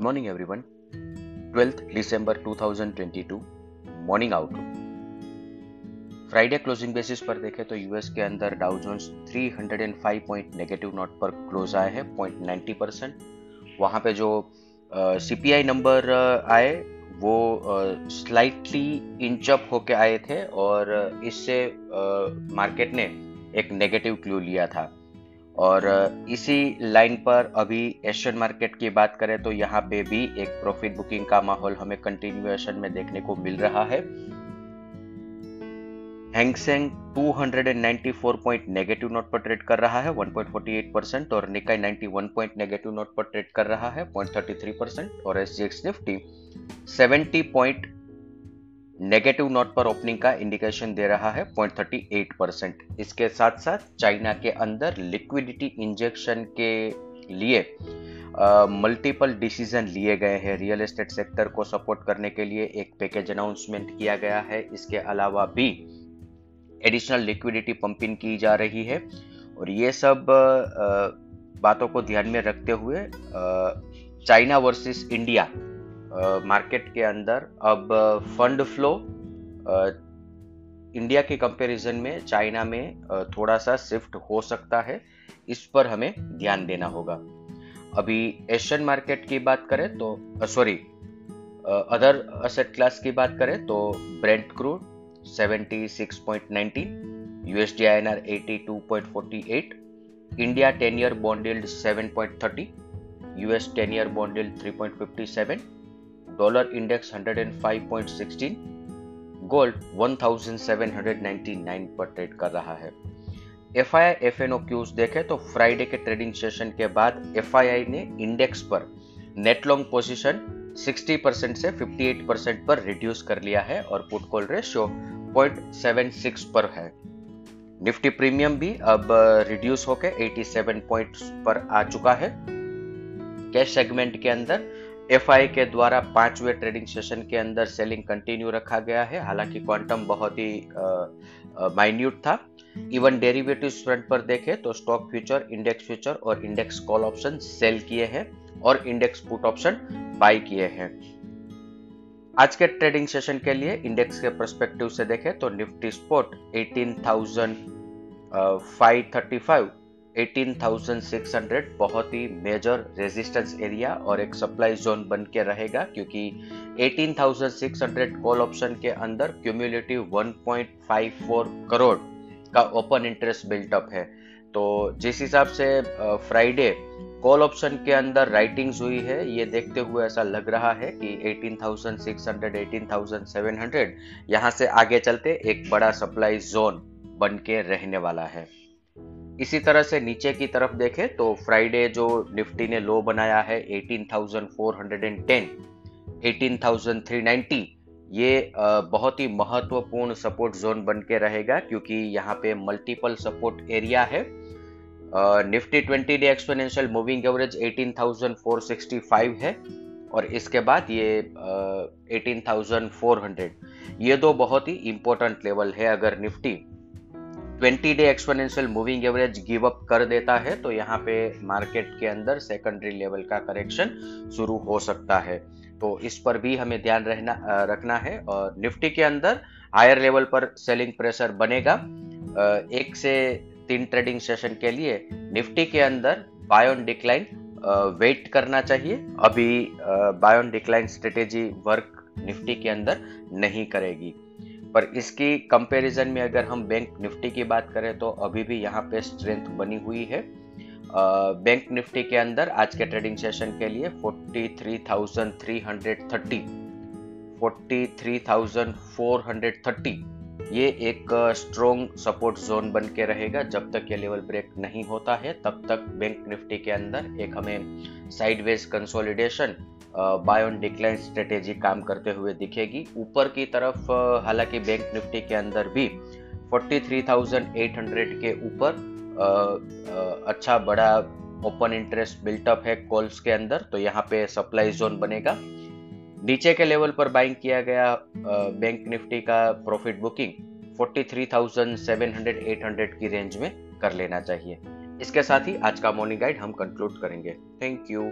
Good morning everyone 12th दिसंबर 2022 morning outlook Friday closing basis पर देखें तो यूएस के अंदर Dow Jones 305 point negative note पर क्लोज आए हैं पॉइंट नाइन्टी परसेंट वहाँ पे जो सीपीआई नंबर आए, वो स्लाइटली इंचअप होके आए थे और इससे मार्केट ने एक नेगेटिव क्लू लिया था। और इसी लाइन पर अभी एशियन मार्केट की बात करें तो यहाँ पे भी एक प्रॉफिट बुकिंग का माहौल हमें कंटिन्यूएशन में देखने को मिल रहा है। Hang Seng 294 point negative note पर ट्रेड कर रहा है 1.48 परसेंट और निकाई 91 पॉइंट नेगेटिव नोट पर ट्रेड कर रहा है 0.33 परसेंट और S Nifty 70 point negative note पर ओपनिंग का इंडिकेशन दे रहा है 0.38 परसेंट इसके साथ साथ चाइना के अंदर लिक्विडिटी इंजेक्शन के लिए मल्टीपल डिसीज़न लिए गए हैं। रियल एस्टेट सेक्टर को सपोर्ट करने के लिए एक पैकेज अनाउंसमेंट किया गया है। इसके अलावा भी एडिशनल लिक्विडिटी पंपिंग की जा रही है। और ये सब आ, बातों को ध्यान में रखते हुए चाइना वर्सेस इंडिया मार्केट के अंदर, अब फंड फ्लो इंडिया के कंपैरिजन में चाइना में थोड़ा सा शिफ्ट हो सकता है। इस पर हमें ध्यान देना होगा। अभी एशियन मार्केट की बात करें तो सॉरी अदर असेट क्लास की बात करें तो Brent crude 76.19 USD INR 82.48 India 10 year bond yield 7.30 US 10 year bond yield 3.57 dollar index 105.16 gold 1799 पर ट्रेड कर रहा है। F I F N O cues देखे तो फ्राइडे के ट्रेडिंग सेशन के बाद एफ़ आई आई ने इंडेक्स पर नेट लॉन्ग पोजिशन 60 परसेंट से 58 परसेंट पर रिड्यूस कर लिया है और पुट कॉल रेशियो 0.76 पर है। निफ्टी प्रीमियम भी अब रिड्यूस होकर 87 पॉइंट्स पर आ चुका है। कैश सेगमेंट के अंदर एफआई के द्वारा पांचवे ट्रेडिंग सेशन के अंदर सेलिंग कंटिन्यू रखा गया है। हालाँकि क्वांटम बहुत ही माइन्यूट था। इवन डेरिवेटिव फ्रंट पर देखें तो स्टॉक फ्यूचर इंडेक्स फ्यूचर और इंडेक्स कॉल ऑप्शन सेल किए हैं और इंडेक्स पुट ऑप्शन बाय किए हैं। आज के ट्रेडिंग सेशन के लिए इंडेक्स के परस्पेक्टिव से देखें तो निफ्टी स्पोर्ट 18,535 18,600 बहुत ही मेजर रेजिस्टेंस एरिया और एक सप्लाई जोन बन के रहेगा क्योंकि 18,600 कॉल ऑप्शन के अंदर क्यूमुलेटिव 1.54 करोड़ का ओपन इंटरेस्ट बिल्टअप है। तो जिस हिसाब से फ्राइडे कॉल ऑप्शन के अंदर राइटिंग्स हुई है ये देखते हुए ऐसा लग रहा है कि 18,600 18,700 यहाँ से आगे चलते एक बड़ा सप्लाई जोन बन के रहने वाला है। इसी तरह से नीचे की तरफ़ देखें तो फ्राइडे जो निफ्टी ने लो बनाया है 18,410, 18,390 ये बहुत ही महत्वपूर्ण सपोर्ट जोन बन के रहेगा क्योंकि यहाँ पे मल्टीपल सपोर्ट एरिया है। Nifty 20 day exponential moving average 18,465 है और इसके बाद ये uh, 18,400 ये दो बहुत ही इंपॉर्टेंट लेवल है अगर Nifty. 20 day exponential moving average give up कर देता है तो यहाँ पे मार्केट के अंदर सेकेंडरी लेवल का करेक्शन शुरू हो सकता है। तो इस पर भी हमें ध्यान रहना रखना है और निफ्टी के अंदर हायर लेवल पर सेलिंग प्रेशर बनेगा। एक से तीन ट्रेडिंग सेशन के लिए निफ्टी के अंदर बायोन डिक्लाइन वेट करना चाहिए। अभी buy on decline strategy work Nifty के अंदर नहीं करेगी। पर इसकी कंपैरिजन में अगर हम बैंक निफ्टी की बात करें तो अभी भी यहाँ पे स्ट्रेंथ बनी हुई है। बैंक निफ्टी के अंदर आज के ट्रेडिंग सेशन के लिए 43,330 43,430 ये एक स्ट्रॉन्ग सपोर्ट जोन बन के रहेगा। जब तक ये लेवल ब्रेक नहीं होता है तब तक बैंक निफ्टी के अंदर एक हमें sideways consolidation buy on decline strategy काम करते हुए दिखेगी। ऊपर की तरफ़ हालाँकि बैंक निफ्टी के अंदर भी 43,800 के ऊपर अच्छा बड़ा ओपन इंटरेस्ट बिल्टअप है कॉल्स के अंदर तो यहाँ पे सप्लाई जोन बनेगा। नीचे के लेवल पर बाइंग किया गया बैंक निफ्टी का प्रॉफिट बुकिंग 43,700 800 की रेंज में कर लेना चाहिए। इसके साथ ही आज का मॉर्निंग गाइड हम कंक्लूड करेंगे। Thank you